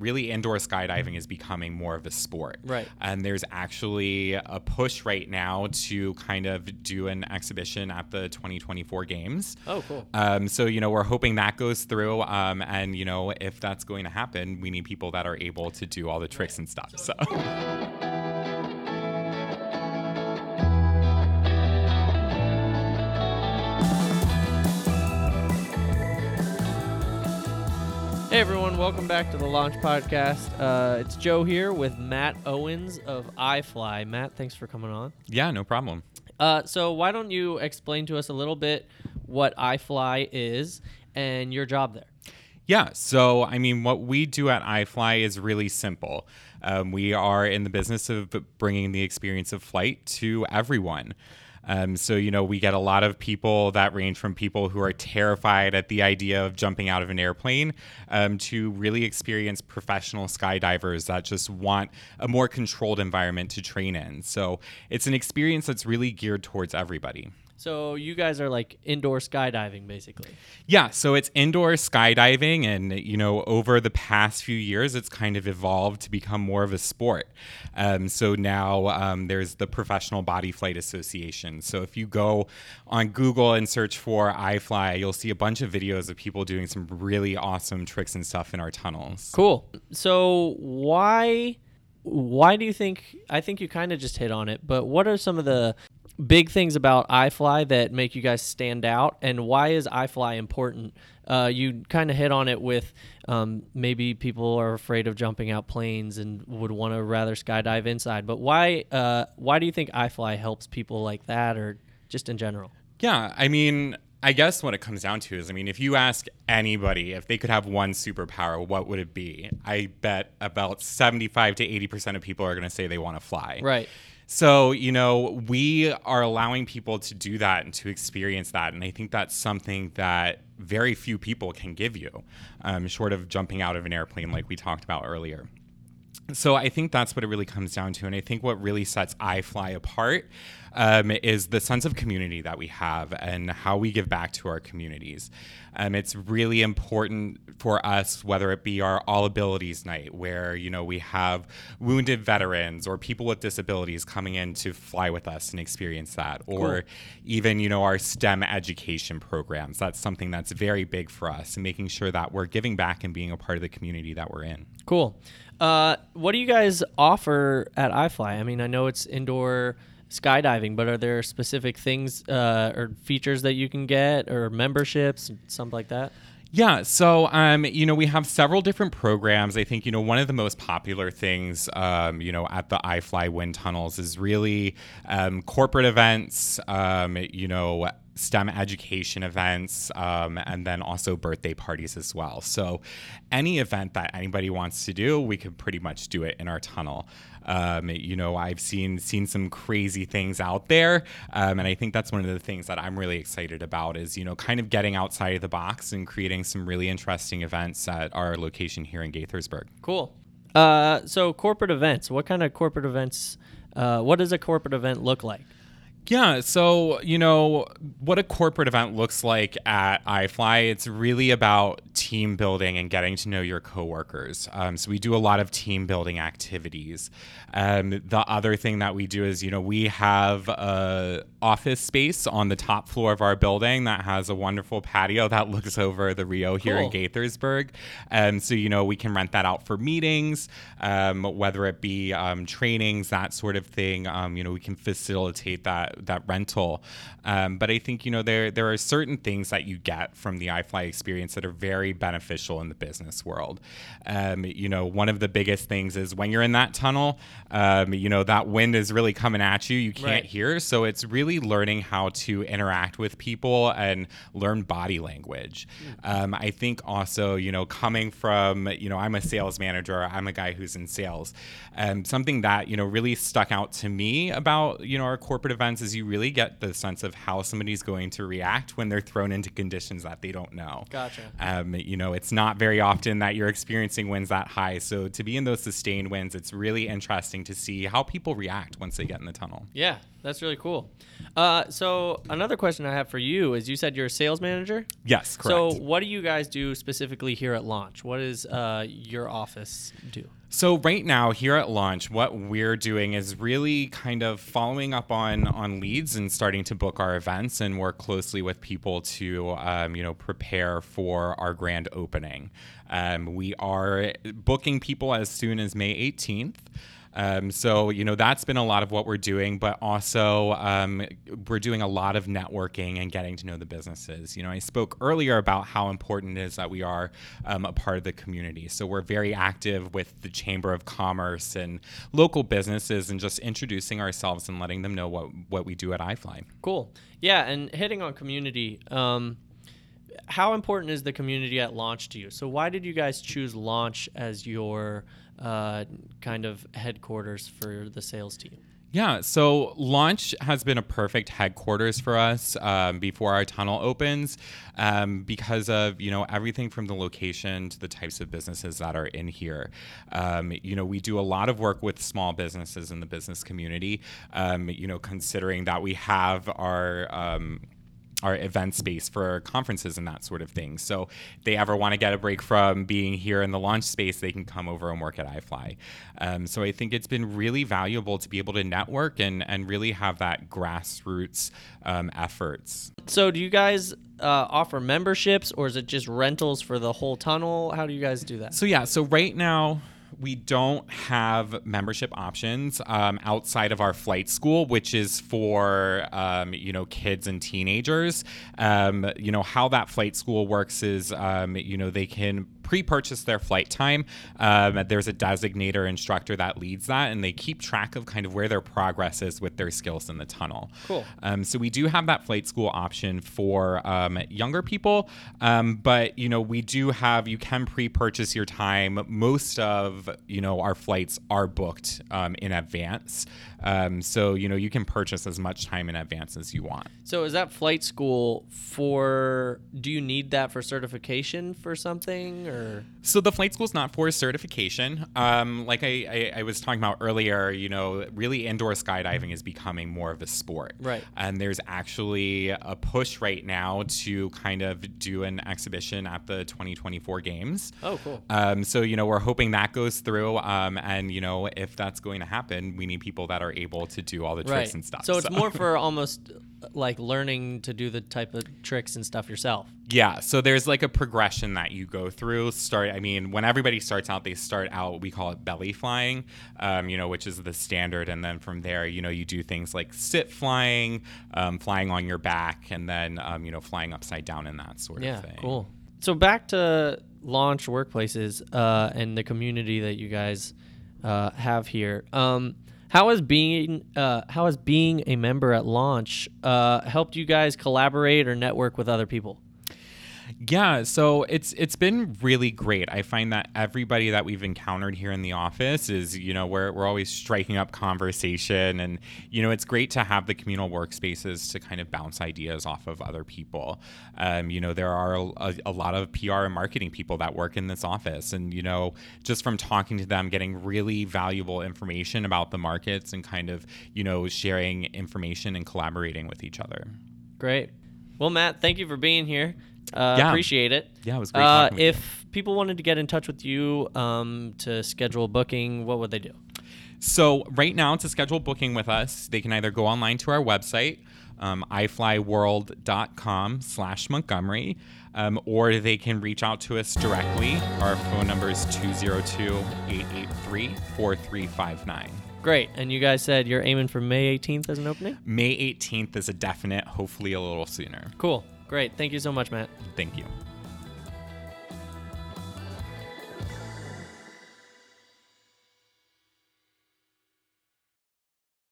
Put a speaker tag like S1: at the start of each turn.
S1: really indoor skydiving is becoming more of a sport.
S2: Right.
S1: And there's actually a push right now to kind of do an exhibition at the 2024 games.
S2: Oh, cool.
S1: Um, so, you know, we're hoping that goes through. Um, and, you know, if that's going to happen, we need people that are able to do all the tricks and stuff. So.
S2: Hey everyone, welcome back to the Launch Podcast. Uh, it's Joe here with Matt Owens of iFly. Matt, thanks for coming on.
S1: Yeah, no problem.
S2: Uh, so why don't you explain to us a little bit what iFly is and your job there?
S1: Yeah, so I mean, what we do at iFly is really simple. Um, we are in the business of bringing the experience of flight to everyone. Um, so, you know, we get a lot of people that range from people who are terrified at the idea of jumping out of an airplane um, to really experienced professional skydivers that just want a more controlled environment to train in. So, it's an experience that's really geared towards everybody.
S2: So you guys are like indoor skydiving, basically.
S1: Yeah, so it's indoor skydiving, and you know, over the past few years, it's kind of evolved to become more of a sport. Um, so now um, there's the Professional Body Flight Association. So if you go on Google and search for iFly, you'll see a bunch of videos of people doing some really awesome tricks and stuff in our tunnels.
S2: Cool. So why? Why do you think? I think you kind of just hit on it, but what are some of the big things about iFly that make you guys stand out, and why is iFly important? Uh, you kind of hit on it with um, maybe people are afraid of jumping out planes and would want to rather skydive inside. But why? Uh, why do you think iFly helps people like that, or just in general?
S1: Yeah, I mean, I guess what it comes down to is, I mean, if you ask anybody if they could have one superpower, what would it be? I bet about 75 to 80% of people are going to say they want to fly.
S2: Right.
S1: So, you know, we are allowing people to do that and to experience that. And I think that's something that very few people can give you, um, short of jumping out of an airplane, like we talked about earlier. So I think that's what it really comes down to. And I think what really sets iFly apart um, is the sense of community that we have and how we give back to our communities. Um, it's really important for us, whether it be our All Abilities Night, where you know we have wounded veterans or people with disabilities coming in to fly with us and experience that, or
S2: Cool.
S1: even you know our STEM education programs. That's something that's very big for us, and making sure that we're giving back and being a part of the community that we're in.
S2: Cool. Uh, what do you guys offer at iFly? I mean, I know it's indoor skydiving, but are there specific things uh, or features that you can get, or memberships, something like that?
S1: Yeah, so um, you know we have several different programs. I think you know one of the most popular things, um, you know, at the iFly wind tunnels is really um, corporate events. Um, you know. STEM education events, um, and then also birthday parties as well. So, any event that anybody wants to do, we can pretty much do it in our tunnel. Um, you know, I've seen seen some crazy things out there, um, and I think that's one of the things that I'm really excited about is you know kind of getting outside of the box and creating some really interesting events at our location here in Gaithersburg.
S2: Cool. Uh, so corporate events. What kind of corporate events? Uh, what does a corporate event look like?
S1: Yeah, so you know what a corporate event looks like at iFly. It's really about team building and getting to know your coworkers. Um, so we do a lot of team building activities. Um, the other thing that we do is, you know, we have a office space on the top floor of our building that has a wonderful patio that looks over the Rio here in Gaithersburg. Um, so you know we can rent that out for meetings, um, whether it be um, trainings, that sort of thing. Um, you know we can facilitate that that rental. Um, but I think you know there there are certain things that you get from the iFly experience that are very beneficial in the business world. Um, you know one of the biggest things is when you're in that tunnel, um, you know that wind is really coming at you. You can't
S2: Right.
S1: hear, so it's really learning how to interact with people and learn body language. Um, I think also, you know, coming from, you know, I'm a sales manager, I'm a guy who's in sales. Um, something that, you know, really stuck out to me about, you know, our corporate events events is you really get the sense of how somebody's going to react when they're thrown into conditions that they don't know.
S2: Gotcha.
S1: Um, you know, it's not very often that you're experiencing winds that high. So to be in those sustained winds, it's really interesting to see how people react once they get in the tunnel.
S2: Yeah, that's really cool. Uh, so another question I have for you is: you said you're a sales manager.
S1: Yes, correct.
S2: So what do you guys do specifically here at Launch? What does uh, your office do?
S1: So right now here at launch, what we're doing is really kind of following up on on leads and starting to book our events and work closely with people to um, you know prepare for our grand opening. Um, we are booking people as soon as May 18th. Um, so you know that's been a lot of what we're doing, but also um, we're doing a lot of networking and getting to know the businesses. You know, I spoke earlier about how important it is that we are um, a part of the community. So we're very active with the Chamber of Commerce and local businesses, and just introducing ourselves and letting them know what what we do at iFly.
S2: Cool. Yeah, and hitting on community. Um, how important is the community at launch to you? So why did you guys choose launch as your uh, kind of headquarters for the sales team?
S1: Yeah, so launch has been a perfect headquarters for us um, before our tunnel opens um, because of you know everything from the location to the types of businesses that are in here. Um, you know, we do a lot of work with small businesses in the business community. Um, you know, considering that we have our um, our event space for conferences and that sort of thing. So if they ever want to get a break from being here in the launch space, they can come over and work at iFly. Um, so I think it's been really valuable to be able to network and, and really have that grassroots um, efforts.
S2: So do you guys uh, offer memberships or is it just rentals for the whole tunnel? How do you guys do that?
S1: So yeah, so right now we don't have membership options um, outside of our flight school, which is for um, you know kids and teenagers. Um, you know how that flight school works is um, you know they can pre-purchase their flight time. Um, there's a designator instructor that leads that, and they keep track of kind of where their progress is with their skills in the tunnel.
S2: Cool.
S1: Um, so we do have that flight school option for um, younger people, um, but you know we do have you can pre-purchase your time. Most of you know our flights are booked um, in advance, um, so you know you can purchase as much time in advance as you want.
S2: So is that flight school for? Do you need that for certification for something or?
S1: So the flight school is not for certification. Um, like I, I, I, was talking about earlier, you know, really indoor skydiving is becoming more of a sport.
S2: Right.
S1: And there's actually a push right now to kind of do an exhibition at the 2024 games.
S2: Oh, cool.
S1: Um, so you know, we're hoping that goes through. Um, and you know, if that's going to happen, we need people that are able to do all the tricks
S2: right.
S1: and stuff.
S2: So it's more for almost like learning to do the type of tricks and stuff yourself.
S1: Yeah, so there's like a progression that you go through. Start, I mean, when everybody starts out, they start out. We call it belly flying, um, you know, which is the standard, and then from there, you know, you do things like sit flying, um, flying on your back, and then um, you know, flying upside down and that sort
S2: yeah,
S1: of thing.
S2: cool. So back to launch workplaces uh, and the community that you guys uh, have here. Um, how has being uh, how has being a member at launch uh, helped you guys collaborate or network with other people?
S1: Yeah, so it's it's been really great. I find that everybody that we've encountered here in the office is, you know, we're we're always striking up conversation and you know, it's great to have the communal workspaces to kind of bounce ideas off of other people. Um, you know, there are a, a, lot of PR and marketing people that work in this office and you know, just from talking to them getting really valuable information about the markets and kind of, you know, sharing information and collaborating with each other.
S2: Great. Well, Matt, thank you for being here. Uh,
S1: Yeah.
S2: Appreciate it.
S1: Yeah, it was great
S2: Uh,
S1: with you.
S2: if people wanted to get in touch with you um, to schedule booking, what would they do?
S1: So right now, to schedule booking with us, they can either go online to our website, um, iflyworld.com slash Montgomery, um, or they can reach out to us directly. Our phone number is 202-883-4359.
S2: Great. And you guys said you're aiming for May 18th as an opening?
S1: May 18th is a definite, hopefully a little sooner.
S2: Cool. Great. Thank you so much, Matt.
S1: Thank you.